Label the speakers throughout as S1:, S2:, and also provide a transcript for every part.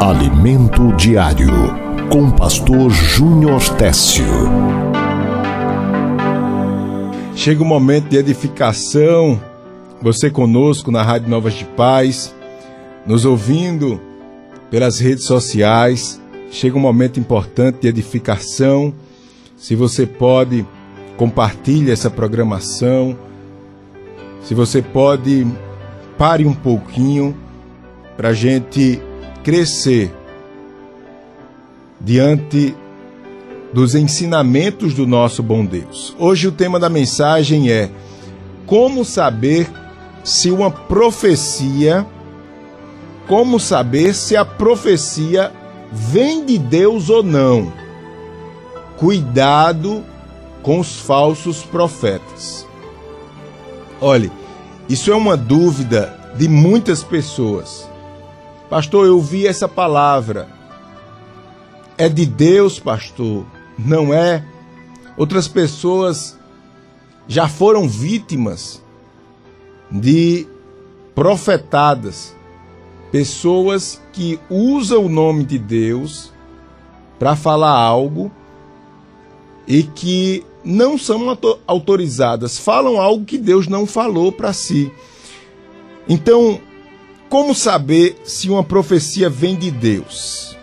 S1: Alimento Diário, com Pastor Júnior Técio.
S2: Chega o momento de edificação, você conosco na Rádio Novas de Paz, nos ouvindo pelas redes sociais. Chega um momento importante de edificação. Se você pode, compartilhe essa programação. Se você pode, pare um pouquinho para a gente crescer diante dos ensinamentos do nosso bom Deus. Hoje o tema da mensagem é como saber se uma profecia, como saber se a profecia vem de Deus ou não. Cuidado com os falsos profetas. Olhe, isso é uma dúvida de muitas pessoas. Pastor, eu vi essa palavra. É de Deus, pastor? Não é? Outras pessoas já foram vítimas de profetadas, pessoas que usam o nome de Deus para falar algo e que não são autorizadas, falam algo que Deus não falou para si. Então, como saber se uma profecia vem de Deus?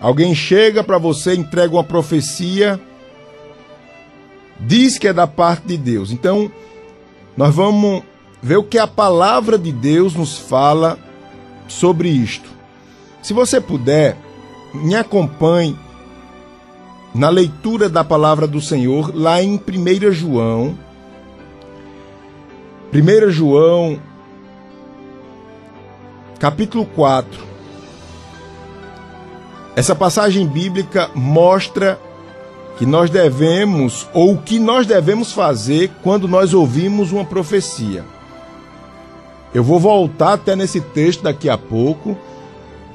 S2: Alguém chega para você, entrega uma profecia, diz que é da parte de Deus. Então, nós vamos ver o que a palavra de Deus nos fala sobre isto. Se você puder, me acompanhe na leitura da palavra do Senhor lá em 1 João. 1 João capítulo 4. Essa passagem bíblica mostra que nós devemos, ou o que nós devemos fazer quando nós ouvimos uma profecia. Eu vou voltar até nesse texto daqui a pouco,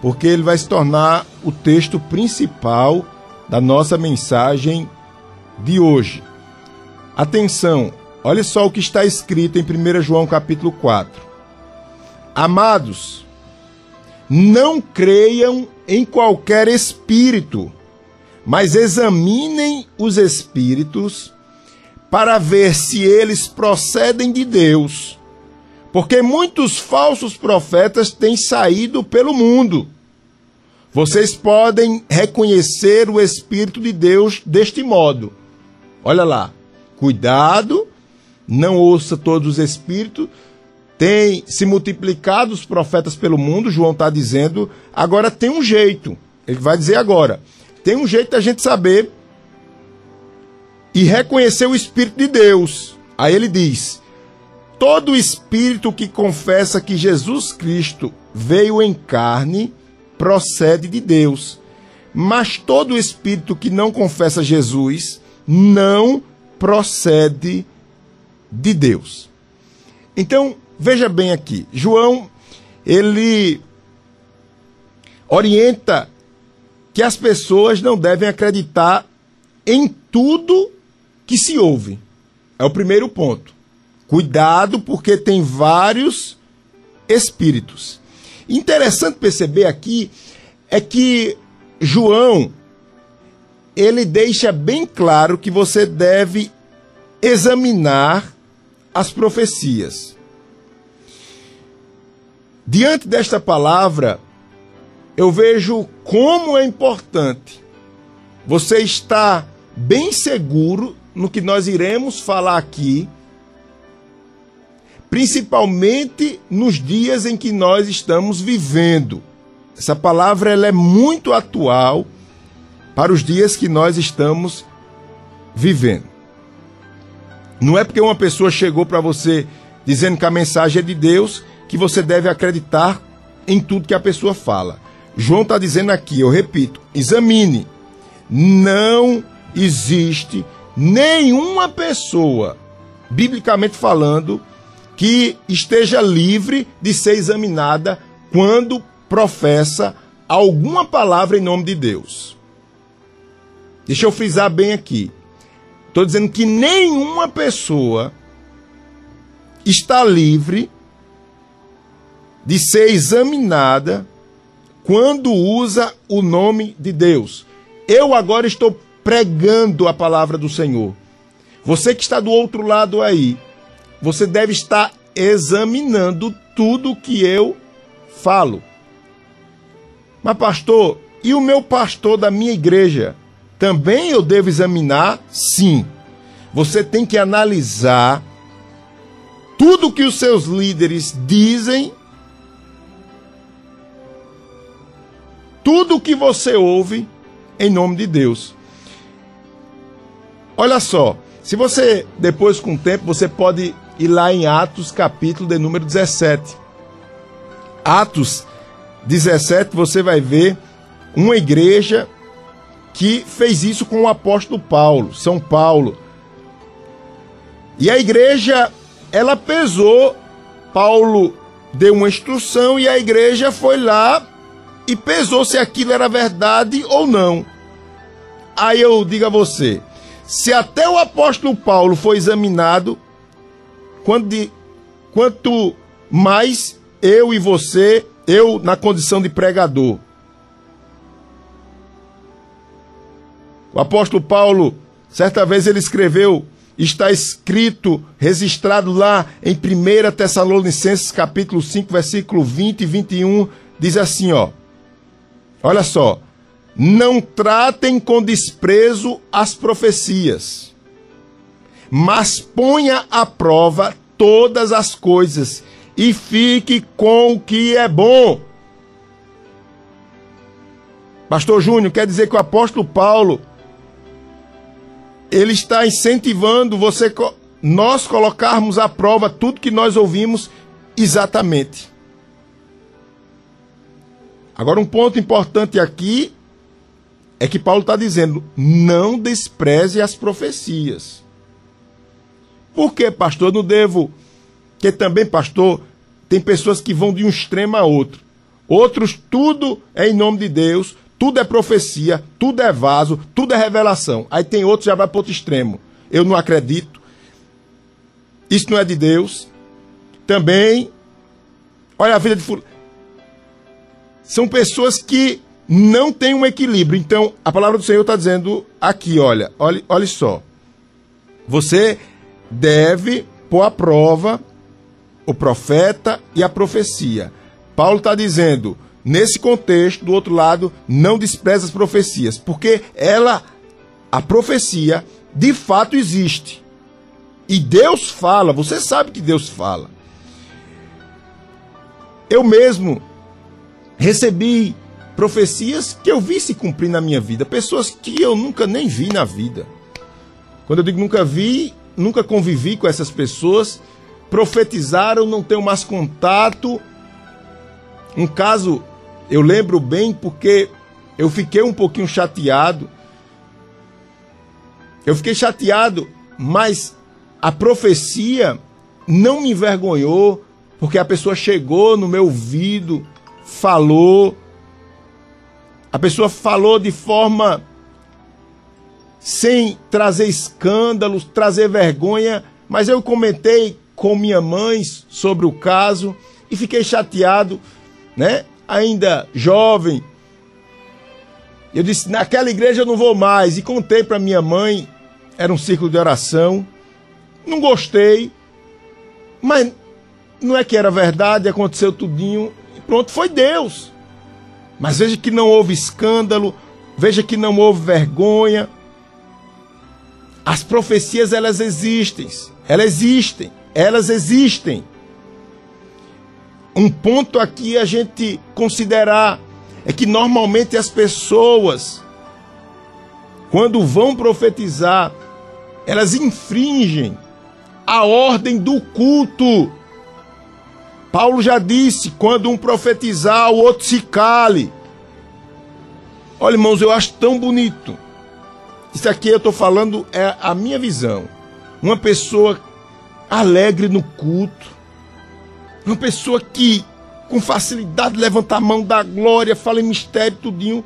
S2: porque ele vai se tornar o texto principal da nossa mensagem de hoje. Atenção, olha só o que está escrito em 1 João capítulo 4. Amados, não creiam em qualquer espírito, mas examinem os espíritos para ver se eles procedem de Deus. Porque muitos falsos profetas têm saído pelo mundo. Vocês podem reconhecer o Espírito de Deus deste modo. Olha lá, cuidado, não ouça todos os espíritos, tem se multiplicado os profetas pelo mundo, João está dizendo, agora tem um jeito. Ele vai dizer agora: tem um jeito da gente saber e reconhecer o Espírito de Deus. Aí ele diz: todo espírito que confessa que Jesus Cristo veio em carne procede de Deus. Mas todo espírito que não confessa Jesus não procede de Deus. Então, Veja bem aqui, João, ele orienta que as pessoas não devem acreditar em tudo que se ouve. É o primeiro ponto. Cuidado, porque tem vários espíritos. Interessante perceber aqui é que João ele deixa bem claro que você deve examinar as profecias. Diante desta palavra, eu vejo como é importante você estar bem seguro no que nós iremos falar aqui, principalmente nos dias em que nós estamos vivendo. Essa palavra ela é muito atual para os dias que nós estamos vivendo. Não é porque uma pessoa chegou para você dizendo que a mensagem é de Deus que você deve acreditar em tudo que a pessoa fala. João está dizendo aqui, eu repito, examine. Não existe nenhuma pessoa, biblicamente falando, que esteja livre de ser examinada quando professa alguma palavra em nome de Deus. Deixa eu frisar bem aqui. Estou dizendo que nenhuma pessoa está livre de ser examinada quando usa o nome de Deus. Eu agora estou pregando a palavra do Senhor. Você que está do outro lado aí, você deve estar examinando tudo que eu falo. Mas, pastor, e o meu pastor da minha igreja? Também eu devo examinar? Sim. Você tem que analisar tudo que os seus líderes dizem, tudo que você ouve em nome de Deus. Olha só, se você depois com o tempo você pode ir lá em Atos capítulo de número 17. Atos 17 você vai ver uma igreja que fez isso com o apóstolo Paulo, São Paulo. E a igreja, ela pesou, Paulo deu uma instrução e a igreja foi lá e pesou se aquilo era verdade ou não. Aí eu digo a você, se até o apóstolo Paulo foi examinado, quanto, de, quanto mais eu e você, eu na condição de pregador. O apóstolo Paulo, certa vez ele escreveu, está escrito, registrado lá em 1 Tessalonicenses capítulo 5, versículo 20 e 21, diz assim, ó. Olha só. Não tratem com desprezo as profecias, mas ponha à prova todas as coisas e fique com o que é bom. Pastor Júnior, quer dizer que o apóstolo Paulo ele está incentivando você nós colocarmos à prova tudo que nós ouvimos exatamente. Agora um ponto importante aqui é que Paulo está dizendo: não despreze as profecias. Por que, pastor? Não devo. Porque também, pastor, tem pessoas que vão de um extremo a outro. Outros, tudo é em nome de Deus, tudo é profecia, tudo é vaso, tudo é revelação. Aí tem outro que já vai para outro extremo. Eu não acredito. Isso não é de Deus. Também, olha a vida de fulano. São pessoas que não têm um equilíbrio. Então, a palavra do Senhor está dizendo aqui, olha, olha, olha só. Você deve pôr à prova o profeta e a profecia. Paulo está dizendo, nesse contexto, do outro lado, não despreza as profecias, porque ela, a profecia, de fato existe. E Deus fala, você sabe que Deus fala. Eu mesmo recebi profecias que eu vi se cumprir na minha vida, pessoas que eu nunca nem vi na vida. Quando eu digo nunca vi, nunca convivi com essas pessoas, profetizaram, não tenho mais contato. Um caso eu lembro bem porque eu fiquei um pouquinho chateado. Eu fiquei chateado, mas a profecia não me envergonhou, porque a pessoa chegou no meu ouvido, falou. A pessoa falou de forma sem trazer escândalos, trazer vergonha, mas eu comentei com minha mãe sobre o caso e fiquei chateado, né? ainda jovem. Eu disse: naquela igreja eu não vou mais. E contei para minha mãe, era um círculo de oração. Não gostei, mas não é que era verdade, aconteceu tudinho. Pronto, foi Deus. Mas veja que não houve escândalo, veja que não houve vergonha. As profecias elas existem, elas existem, elas existem um ponto aqui a gente considerar é que normalmente as pessoas, quando vão profetizar, elas infringem a ordem do culto. Paulo já disse: quando um profetizar, o outro se cale. Olha, irmãos, eu acho tão bonito. Isso aqui eu estou falando é a minha visão. Uma pessoa alegre no culto, uma pessoa que com facilidade levanta a mão da glória, fala em mistério, tudinho.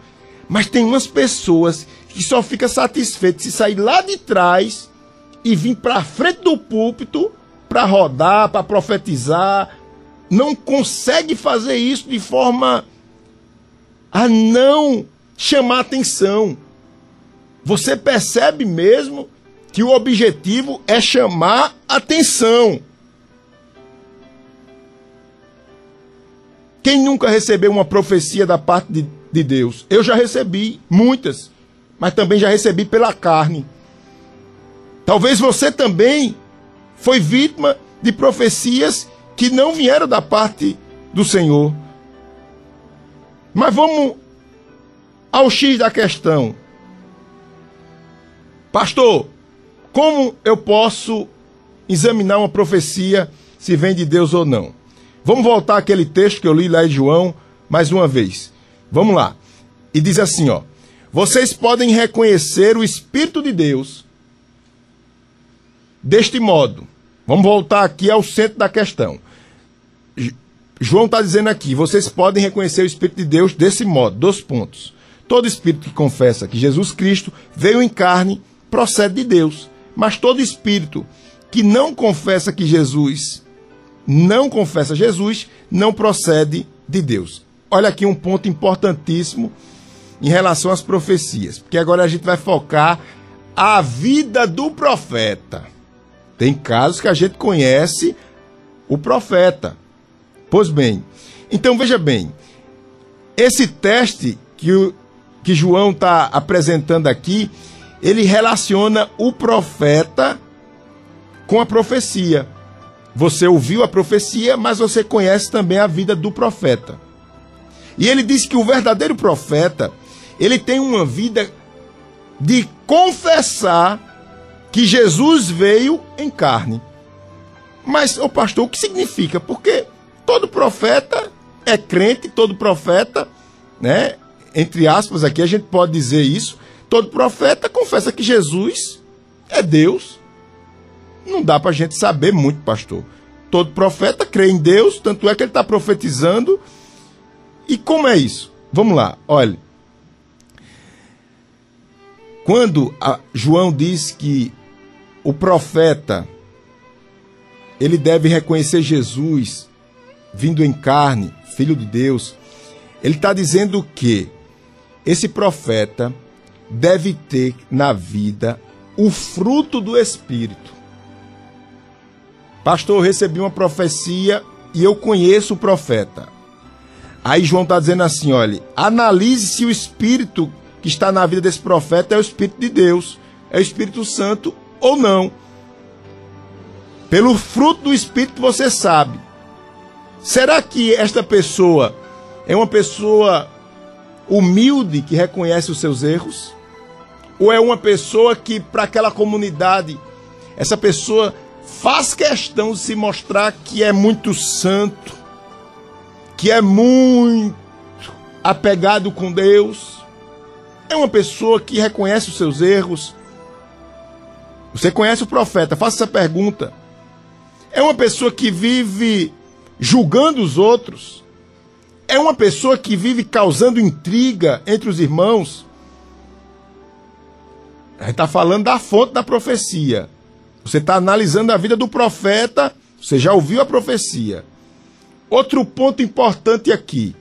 S2: Mas tem umas pessoas que só fica satisfeito se sair lá de trás e vir para frente do púlpito para rodar, para profetizar. Não consegue fazer isso de forma a não chamar atenção. Você percebe mesmo que o objetivo é chamar atenção. Quem nunca recebeu uma profecia da parte de, de Deus? Eu já recebi muitas, mas também já recebi pela carne. Talvez você também foi vítima de profecias que não vieram da parte do Senhor. Mas vamos ao X da questão. Pastor, como eu posso examinar uma profecia se vem de Deus ou não? Vamos voltar àquele texto que eu li lá em João mais uma vez. Vamos lá. E diz assim, ó: Vocês podem reconhecer o espírito de Deus deste modo. Vamos voltar aqui ao centro da questão. João está dizendo aqui: vocês podem reconhecer o Espírito de Deus desse modo, dois pontos. Todo espírito que confessa que Jesus Cristo veio em carne procede de Deus, mas todo espírito que não confessa que Jesus não confessa Jesus, não procede de Deus. Olha aqui um ponto importantíssimo em relação às profecias, porque agora a gente vai focar a vida do profeta. Tem casos que a gente conhece o profeta. Pois bem, então veja bem, esse teste que, o, que João está apresentando aqui, ele relaciona o profeta com a profecia. Você ouviu a profecia, mas você conhece também a vida do profeta. E ele diz que o verdadeiro profeta, ele tem uma vida de confessar que Jesus veio em carne. Mas, o pastor, o que significa? Porque todo profeta é crente, todo profeta, né? Entre aspas, aqui a gente pode dizer isso. Todo profeta confessa que Jesus é Deus. Não dá para a gente saber muito, pastor. Todo profeta crê em Deus, tanto é que ele está profetizando. E como é isso? Vamos lá, olha. Quando João diz que o profeta ele deve reconhecer Jesus vindo em carne, filho de Deus, ele está dizendo que esse profeta deve ter na vida o fruto do Espírito. Pastor, eu recebi uma profecia e eu conheço o profeta. Aí João está dizendo assim: olha, analise se o espírito que está na vida desse profeta é o espírito de Deus, é o Espírito Santo ou não. Pelo fruto do espírito você sabe. Será que esta pessoa é uma pessoa humilde que reconhece os seus erros? Ou é uma pessoa que, para aquela comunidade, essa pessoa faz questão de se mostrar que é muito santo, que é muito apegado com Deus, é uma pessoa que reconhece os seus erros. Você conhece o profeta, faça essa pergunta. É uma pessoa que vive julgando os outros. É uma pessoa que vive causando intriga entre os irmãos. A gente está falando da fonte da profecia. Você está analisando a vida do profeta, você já ouviu a profecia. Outro ponto importante aqui.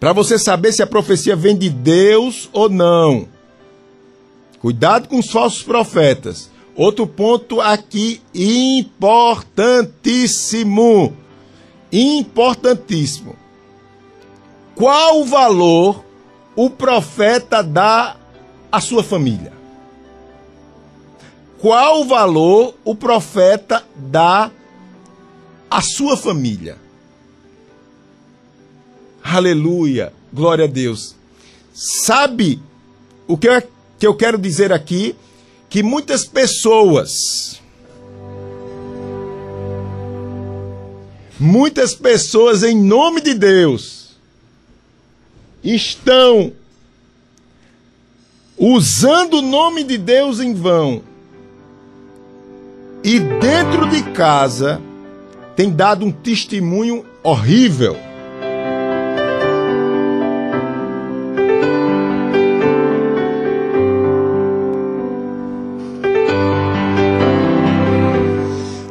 S2: Para você saber se a profecia vem de Deus ou não. Cuidado com os falsos profetas. Outro ponto aqui importantíssimo. Importantíssimo. Qual o valor o profeta dá à sua família? qual valor o profeta dá à sua família. Aleluia, glória a Deus. Sabe o que eu quero dizer aqui? Que muitas pessoas, muitas pessoas em nome de Deus, estão usando o nome de Deus em vão e dentro de casa tem dado um testemunho horrível.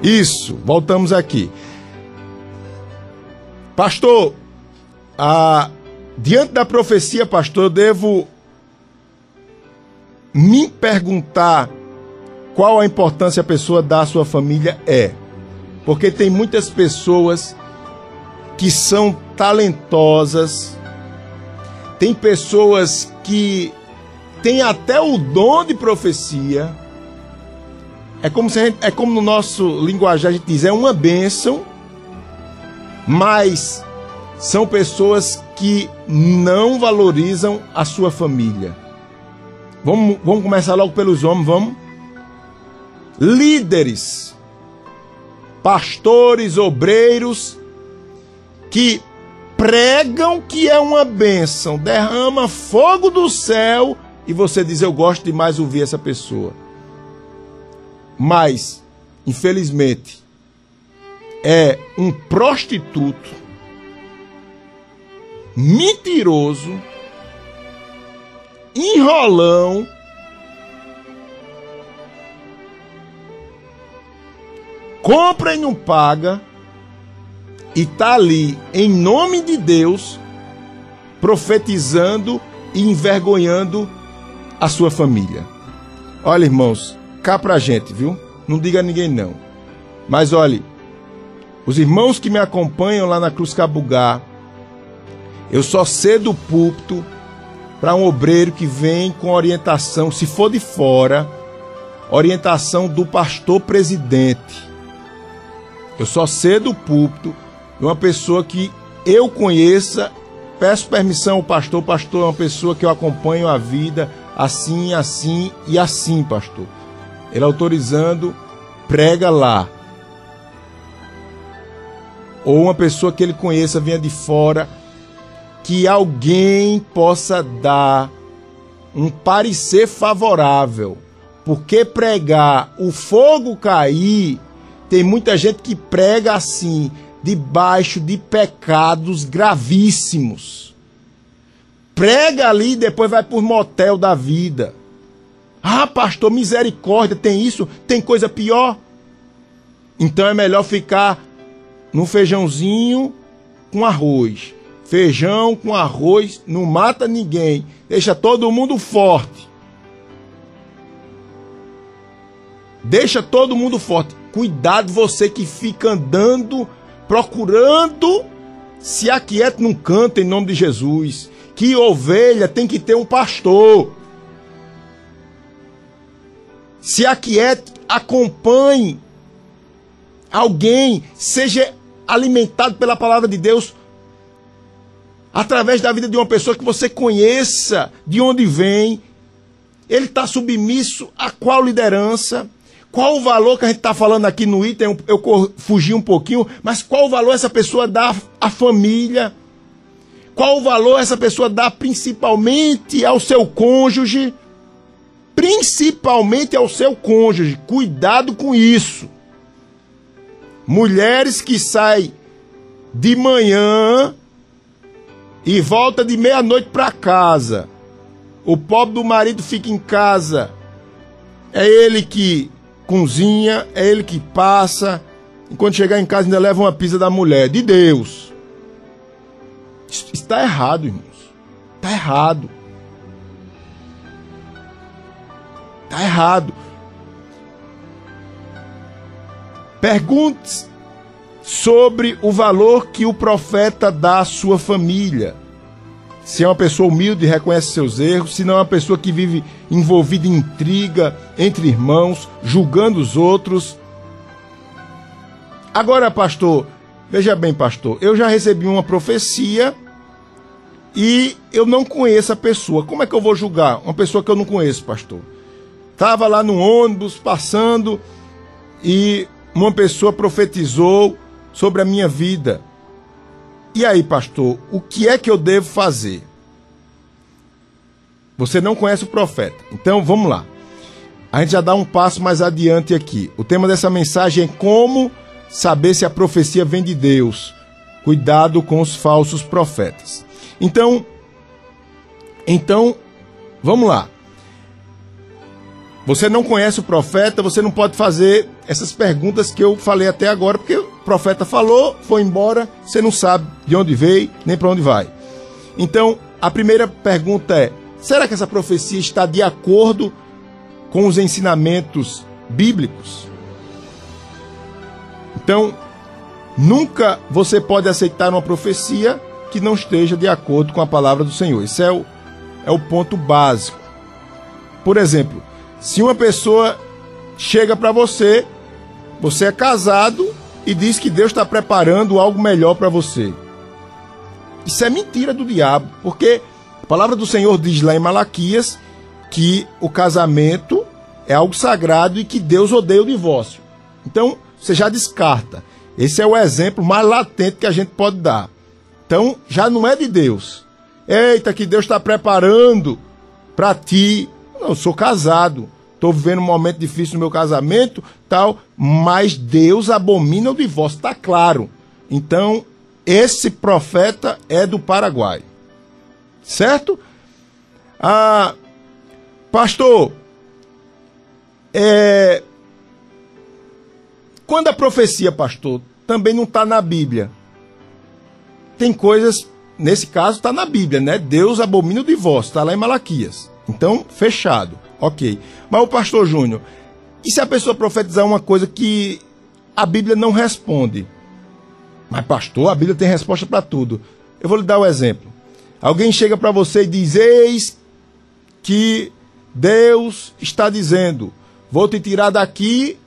S2: Isso, voltamos aqui. Pastor, Ah, diante da profecia, pastor, eu devo me perguntar qual a importância a pessoa dá à sua família é. Porque tem muitas pessoas que são talentosas, tem pessoas que têm até o dom de profecia. É como, se gente, é como no nosso linguajar a gente diz, é uma bênção, mas são pessoas que não valorizam a sua família. Vamos, vamos começar logo pelos homens, vamos? Líderes, pastores, obreiros, que pregam que é uma bênção, derrama fogo do céu e você diz: Eu gosto demais ouvir essa pessoa. Mas, infelizmente, é um prostituto, mentiroso, enrolão, compra e não paga, e tá ali em nome de Deus profetizando e envergonhando a sua família. Olha, irmãos, cá pra gente, viu? Não diga a ninguém não. Mas olhe, os irmãos que me acompanham lá na Cruz Cabugá, eu só cedo o púlpito para um obreiro que vem com orientação, se for de fora, orientação do pastor presidente. Eu só cedo o púlpito de uma pessoa que eu conheça, peço permissão ao pastor, pastor é uma pessoa que eu acompanho a vida assim, assim e assim, pastor. Ele autorizando, prega lá. Ou uma pessoa que ele conheça, venha de fora, que alguém possa dar um parecer favorável. Porque pregar o fogo cair, tem muita gente que prega assim, debaixo de pecados gravíssimos. Prega ali e depois vai por motel da vida. Ah, pastor, misericórdia, tem isso? Tem coisa pior? Então é melhor ficar no feijãozinho com arroz. Feijão com arroz não mata ninguém, deixa todo mundo forte. Deixa todo mundo forte. Cuidado você que fica andando procurando se aquieta num canto em nome de Jesus. Que ovelha tem que ter um pastor. Se aquiete, acompanhe alguém, seja alimentado pela palavra de Deus através da vida de uma pessoa que você conheça de onde vem. Ele está submisso a qual liderança? Qual o valor que a gente está falando aqui no item? Eu fugi um pouquinho, mas qual o valor essa pessoa dá à família? Qual o valor essa pessoa dá principalmente ao seu cônjuge? Principalmente ao seu cônjuge. Cuidado com isso. Mulheres que saem de manhã e volta de meia-noite para casa. O pobre do marido fica em casa. É ele que cozinha, é ele que passa. E quando chegar em casa ainda leva uma pizza da mulher. De Deus. Está errado, irmãos. Está errado. Está errado. Pergunte sobre o valor que o profeta dá à sua família se é uma pessoa humilde e reconhece seus erros, se não é uma pessoa que vive envolvida em intriga entre irmãos, julgando os outros. Agora, pastor, veja bem, pastor, eu já recebi uma profecia e eu não conheço a pessoa. Como é que eu vou julgar uma pessoa que eu não conheço, pastor? Estava lá no ônibus passando e uma pessoa profetizou sobre a minha vida. E aí, pastor, o que é que eu devo fazer? Você não conhece o profeta. Então, vamos lá. A gente já dá um passo mais adiante aqui. O tema dessa mensagem é como saber se a profecia vem de Deus. Cuidado com os falsos profetas. Então, então, vamos lá. Você não conhece o profeta, você não pode fazer essas perguntas que eu falei até agora, porque o profeta falou, foi embora, você não sabe de onde veio, nem para onde vai. Então, a primeira pergunta é: será que essa profecia está de acordo com os ensinamentos bíblicos? Então, nunca você pode aceitar uma profecia que não esteja de acordo com a palavra do Senhor. Esse é o, é o ponto básico. Por exemplo, se uma pessoa chega para você, você é casado e diz que Deus está preparando algo melhor para você. Isso é mentira do diabo, porque a palavra do Senhor diz lá em Malaquias que o casamento é algo sagrado e que Deus odeia o divórcio. Então, você já descarta. Esse é o exemplo mais latente que a gente pode dar. Então, já não é de Deus. Eita, que Deus está preparando para ti. Não, eu sou casado. Estou vivendo um momento difícil no meu casamento, tal, mas Deus abomina o divórcio, está claro. Então, esse profeta é do Paraguai. Certo? Ah, pastor, é, quando a profecia, pastor, também não está na Bíblia, tem coisas, nesse caso está na Bíblia, né? Deus abomina o divórcio, está lá em Malaquias. Então, fechado. Ok. Mas o pastor Júnior, e se a pessoa profetizar uma coisa que a Bíblia não responde? Mas, pastor, a Bíblia tem resposta para tudo. Eu vou lhe dar um exemplo. Alguém chega para você e diz: Eis que Deus está dizendo: Vou te tirar daqui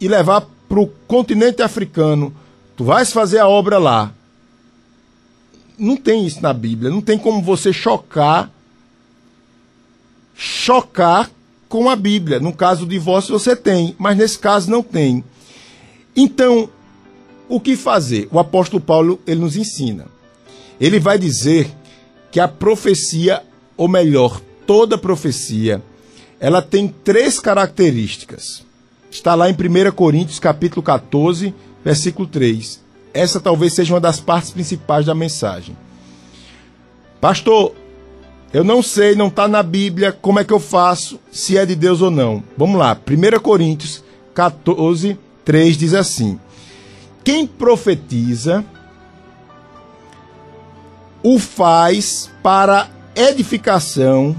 S2: e levar para o continente africano. Tu vais fazer a obra lá. Não tem isso na Bíblia. Não tem como você chocar chocar com a Bíblia. No caso do divórcio você tem, mas nesse caso não tem. Então, o que fazer? O apóstolo Paulo ele nos ensina. Ele vai dizer que a profecia, ou melhor, toda profecia, ela tem três características. Está lá em 1 Coríntios, capítulo 14, versículo 3. Essa talvez seja uma das partes principais da mensagem. Pastor, eu não sei, não está na Bíblia, como é que eu faço, se é de Deus ou não. Vamos lá, 1 Coríntios 14, 3 diz assim: quem profetiza o faz para edificação,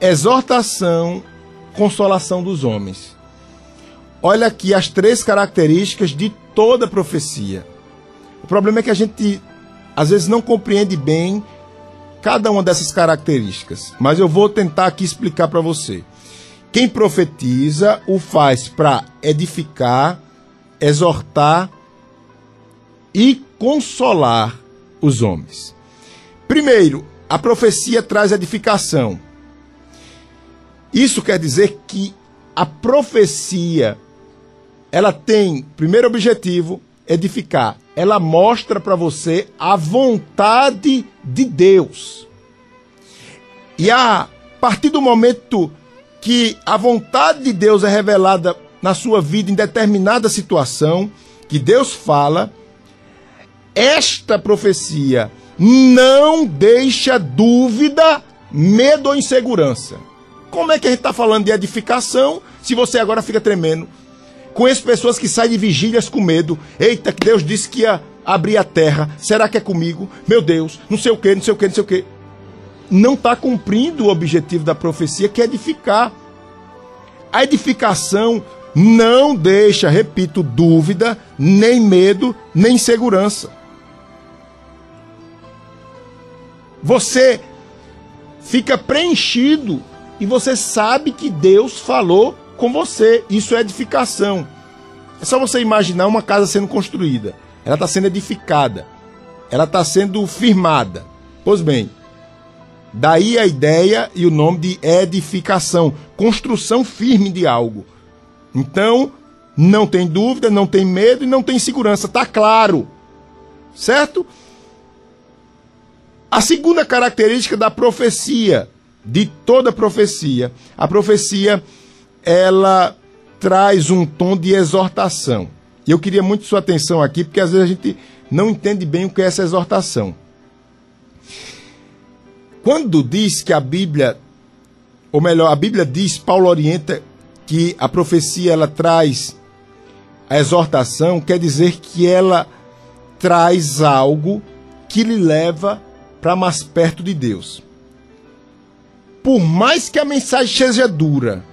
S2: exortação, consolação dos homens. Olha aqui as três características de toda profecia. O problema é que a gente às vezes não compreende bem cada uma dessas características, mas eu vou tentar aqui explicar para você. Quem profetiza o faz para edificar, exortar, e consolar os homens. Primeiro, a profecia traz edificação. Isso quer dizer que a profecia ela tem, primeiro objetivo, edificar. Ela mostra para você a vontade de Deus. E a partir do momento que a vontade de Deus é revelada na sua vida em determinada situação, que Deus fala, esta profecia não deixa dúvida, medo ou insegurança. Como é que a gente está falando de edificação se você agora fica tremendo? Conheço pessoas que saem de vigílias com medo. Eita, que Deus disse que ia abrir a terra. Será que é comigo? Meu Deus, não sei o que, não sei o que, não sei o que. Não está cumprindo o objetivo da profecia, que é edificar. A edificação não deixa, repito, dúvida, nem medo, nem insegurança. Você fica preenchido e você sabe que Deus falou com você. Isso é edificação. É só você imaginar uma casa sendo construída. Ela está sendo edificada. Ela está sendo firmada. Pois bem, daí a ideia e o nome de edificação construção firme de algo. Então, não tem dúvida, não tem medo e não tem segurança. Está claro. Certo? A segunda característica da profecia, de toda profecia, a profecia ela traz um tom de exortação. E eu queria muito sua atenção aqui, porque às vezes a gente não entende bem o que é essa exortação. Quando diz que a Bíblia, ou melhor, a Bíblia diz, Paulo orienta que a profecia ela traz a exortação quer dizer que ela traz algo que lhe leva para mais perto de Deus. Por mais que a mensagem seja dura,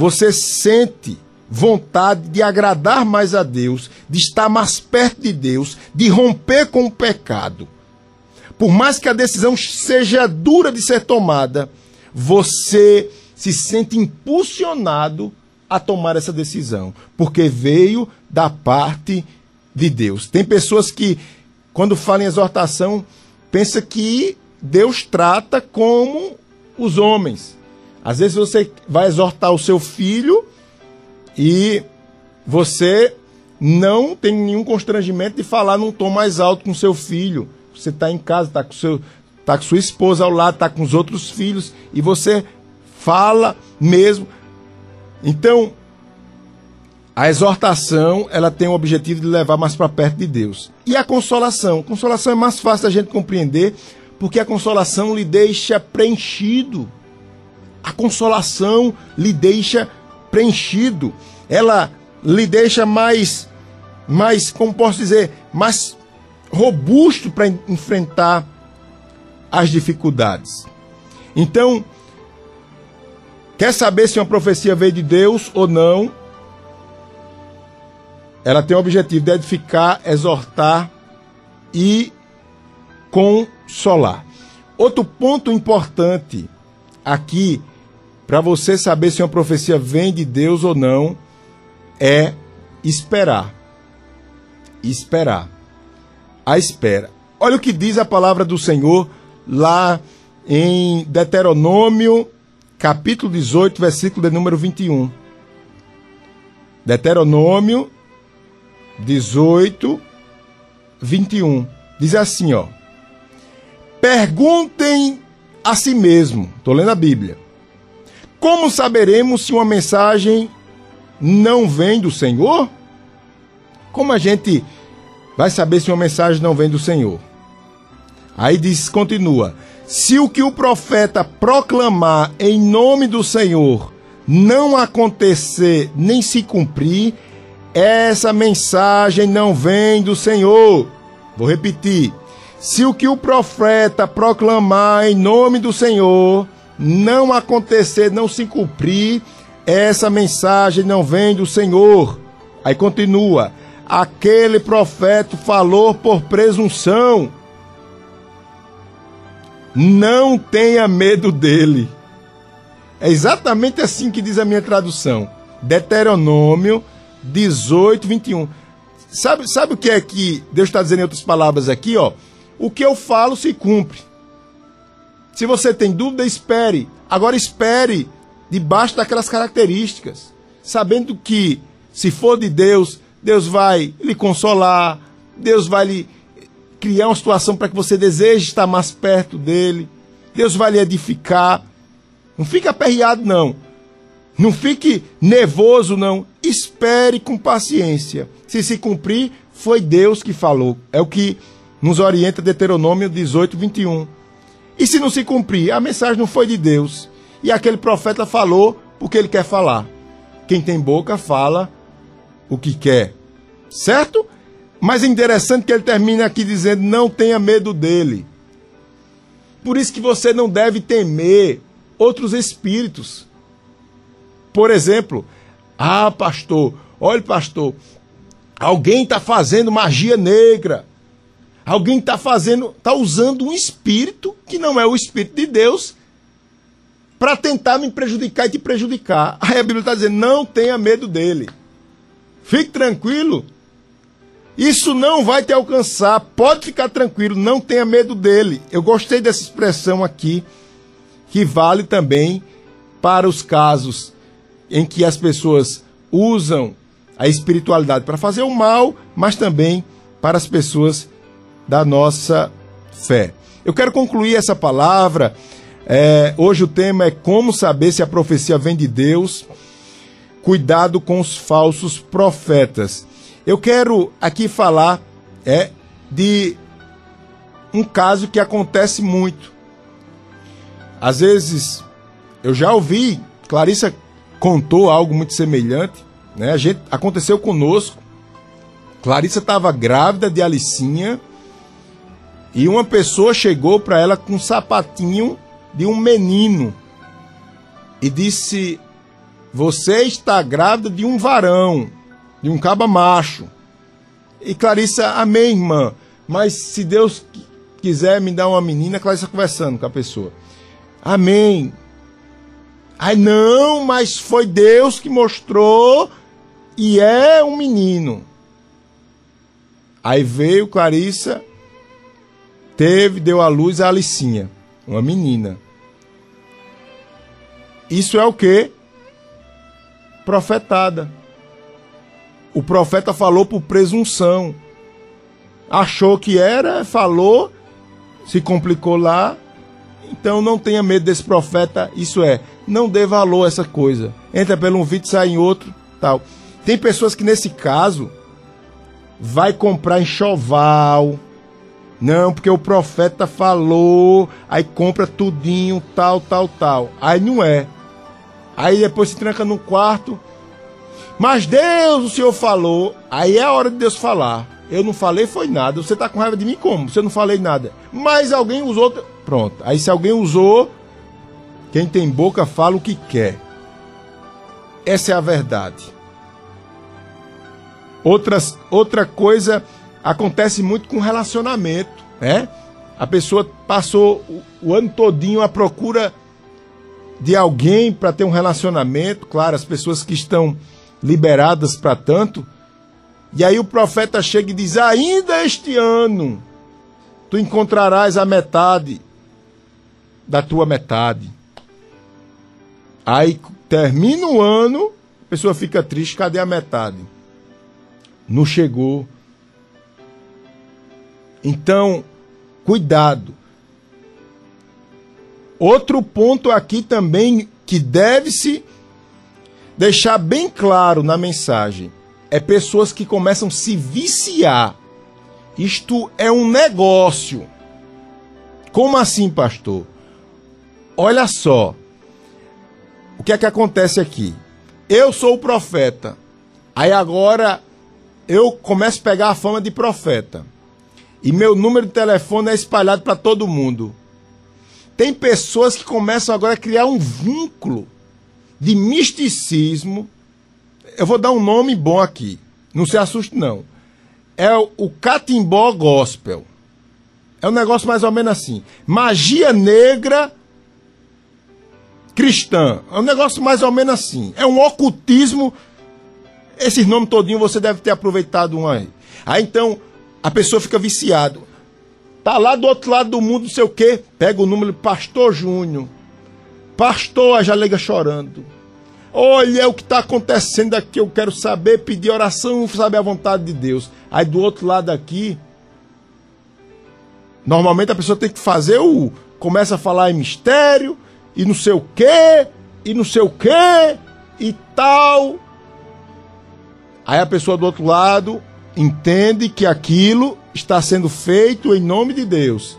S2: você sente vontade de agradar mais a Deus, de estar mais perto de Deus, de romper com o pecado. Por mais que a decisão seja dura de ser tomada, você se sente impulsionado a tomar essa decisão, porque veio da parte de Deus. Tem pessoas que, quando falam em exortação, pensam que Deus trata como os homens. Às vezes você vai exortar o seu filho e você não tem nenhum constrangimento de falar num tom mais alto com seu filho. Você está em casa, está com, seu, tá com sua esposa ao lado, está com os outros filhos e você fala mesmo então, a exortação, ela tem o objetivo de levar mais para perto de Deus. E a consolação? Consolação é mais fácil da gente compreender, porque a consolação lhe deixa preenchido. A consolação lhe deixa preenchido. Ela lhe deixa mais, mais, como posso dizer, mais robusto para enfrentar as dificuldades. Então, Quer saber se uma profecia veio de Deus ou não? Ela tem o objetivo de edificar, exortar e consolar. Outro ponto importante aqui, para você saber se uma profecia vem de Deus ou não, é esperar. Esperar. A espera. Olha o que diz a palavra do Senhor lá em Deuteronômio capítulo 18, versículo de número 21. Deuteronômio 18, 21. Diz assim, ó. Perguntem a si mesmo, estou lendo a Bíblia. Como saberemos se uma mensagem não vem do Senhor? Como a gente vai saber se uma mensagem não vem do Senhor? Aí diz, continua: se o que o profeta proclamar em nome do Senhor não acontecer nem se cumprir, essa mensagem não vem do Senhor. Vou repetir. Se o que o profeta proclamar em nome do Senhor não acontecer, não se cumprir, essa mensagem não vem do Senhor. Aí continua: aquele profeta falou por presunção não tenha medo dele. É exatamente assim que diz a minha tradução. Deuteronômio 18, 21. Sabe, sabe o que é que Deus está dizendo em outras palavras aqui, ó? O que eu falo se cumpre. Se você tem dúvida, espere. Agora espere debaixo daquelas características, sabendo que se for de Deus, Deus vai lhe consolar, Deus vai lhe criar uma situação para que você deseje estar mais perto dele. Deus vai lhe edificar. Não fique aperreado, não. Não fique nervoso, não. Espere com paciência. Se se cumprir, foi Deus que falou. É o que nos orienta Deuteronômio 18, 21. E se não se cumprir, a mensagem não foi de Deus. E aquele profeta falou porque ele quer falar. Quem tem boca fala o que quer. Certo? Mas é interessante que ele termina aqui dizendo: não tenha medo dele. Por isso que você não deve temer outros espíritos. Por exemplo, ah, pastor, olha, pastor, alguém está fazendo magia negra. Alguém está fazendo, está usando um espírito que não é o espírito de Deus para tentar me prejudicar e te prejudicar. Aí a Bíblia está dizendo: não tenha medo dele. Fique tranquilo, isso não vai te alcançar. Pode ficar tranquilo, não tenha medo dele. Eu gostei dessa expressão aqui, que vale também para os casos em que as pessoas usam a espiritualidade para fazer o mal, mas também para as pessoas da nossa fé. Eu quero concluir essa palavra. É, hoje o tema é como saber se a profecia vem de Deus. Cuidado com os falsos profetas. Eu quero aqui falar é de um caso que acontece muito. Às vezes eu já ouvi, Clarissa contou algo muito semelhante Né? A gente, aconteceu conosco. Clarissa estava grávida de Alicinha e uma pessoa chegou para ela com um sapatinho de um menino e disse: Você está grávida de um varão, de um caba macho. E Clarissa, amém, irmã. Mas se Deus quiser me dar uma menina, Clarissa conversando com a pessoa. Amém. Ai, não, mas foi Deus que mostrou e é um menino. Aí veio Clarissa teve, deu à luz a Alicinha, uma menina. Isso é o que? Profetada. O profeta falou por presunção. Achou que era, falou, se complicou lá. Então não tenha medo desse profeta. Isso é, não dê valor a essa coisa. Entra pelo um vídeo, sai em outro, tal. Tem pessoas que nesse caso vai comprar enxoval, não, porque o profeta falou, aí compra tudinho, tal, tal, tal. Aí não é. Aí depois se tranca no quarto. Mas Deus, o Senhor falou. Aí é a hora de Deus falar. Eu não falei, foi nada. Você tá com raiva de mim como? Você não falei nada. Mas alguém usou. Pronto. Aí se alguém usou, quem tem boca fala o que quer. Essa é a verdade. Outras, outra coisa acontece muito com relacionamento, né? A pessoa passou o, ano todinho à procura de alguém para ter um relacionamento, claro, as pessoas que estão liberadas para tanto. E aí o profeta chega e diz: "Ainda este ano tu encontrarás a metade da tua metade". Aí termina o ano, a pessoa fica triste, cadê a metade? Não chegou então, cuidado. Outro ponto aqui também que deve-se deixar bem claro na mensagem é pessoas que começam a se viciar. Isto é um negócio. Como assim, pastor? Olha só. O que é que acontece aqui? Eu sou o profeta. Aí agora eu começo a pegar a fama de profeta e meu número de telefone é espalhado para todo mundo. Tem pessoas que começam agora a criar um vínculo de misticismo. Eu vou dar um nome bom aqui. Não se assuste, não. É o catimbó gospel. É um negócio mais ou menos assim. Magia negra cristã. É um negócio mais ou menos assim. É um ocultismo. Esses nomes todinho você deve ter aproveitado um aí. Aí então, a pessoa fica viciado. Tá lá do outro lado do mundo, não sei o quê. Pega o número Pastor Júnior. Pastor, a já liga chorando. Olha o que está acontecendo aqui, eu quero saber, pedir oração, saber a vontade de Deus. Aí do outro lado aqui, normalmente a pessoa tem que fazer o. Começa a falar em mistério, e não sei o quê, e não sei o quê, e tal. Aí a pessoa do outro lado entende que aquilo está sendo feito em nome de Deus.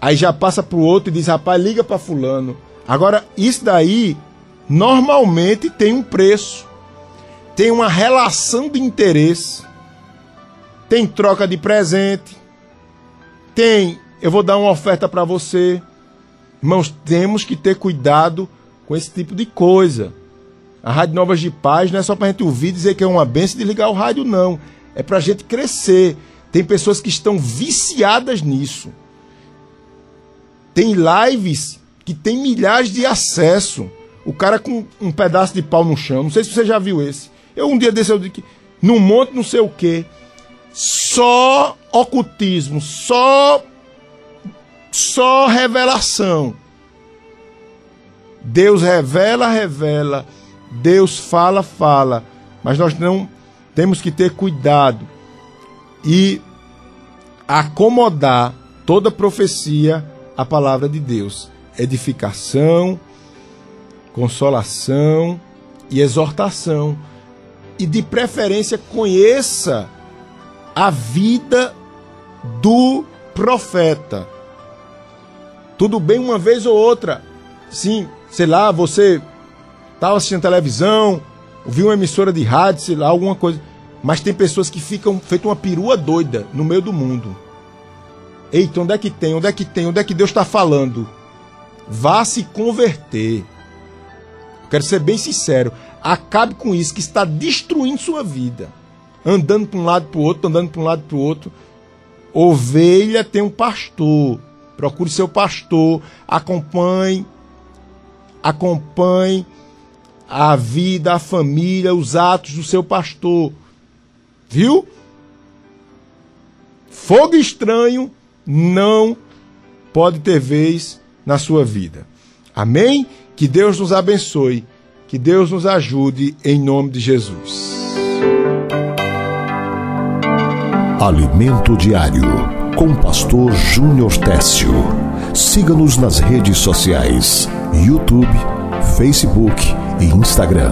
S2: Aí já passa para o outro e diz: rapaz, liga para Fulano. Agora, isso daí normalmente tem um preço, tem uma relação de interesse, tem troca de presente, tem eu vou dar uma oferta para você. Irmãos, temos que ter cuidado com esse tipo de coisa. A Rádio Novas de Paz não é só para a gente ouvir dizer que é uma benção de ligar o rádio, não. É para a gente crescer. Tem pessoas que estão viciadas nisso. Tem lives que tem milhares de acesso. O cara com um pedaço de pau no chão. Não sei se você já viu esse. Eu um dia desse eu disse que num monte não sei o quê. Só ocultismo, só só revelação. Deus revela, revela. Deus fala, fala, mas nós não temos que ter cuidado e acomodar toda profecia à palavra de Deus. Edificação, consolação e exortação. E de preferência conheça a vida do profeta. Tudo bem uma vez ou outra. Sim, sei lá, você estava assistindo televisão, ouvir uma emissora de rádio, sei lá, alguma coisa. Mas tem pessoas que ficam feito uma perua doida no meio do mundo. Eita, onde é que tem? Onde é que tem? Onde é que Deus está falando? Vá se converter. Quero ser bem sincero. Acabe com isso que está destruindo sua vida. Andando para um lado para o outro, andando para um lado para o outro. Ovelha tem um pastor. Procure seu pastor. Acompanhe. Acompanhe a vida, a família, os atos do seu pastor. Viu? Fogo estranho não pode ter vez na sua vida. Amém? Que Deus nos abençoe, que Deus nos ajude em nome de Jesus.
S1: Alimento Diário com pastor Júnior Técio. Siga-nos nas redes sociais: YouTube, Facebook e Instagram.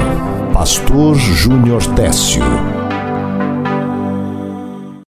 S1: Pastor Júnior Técio.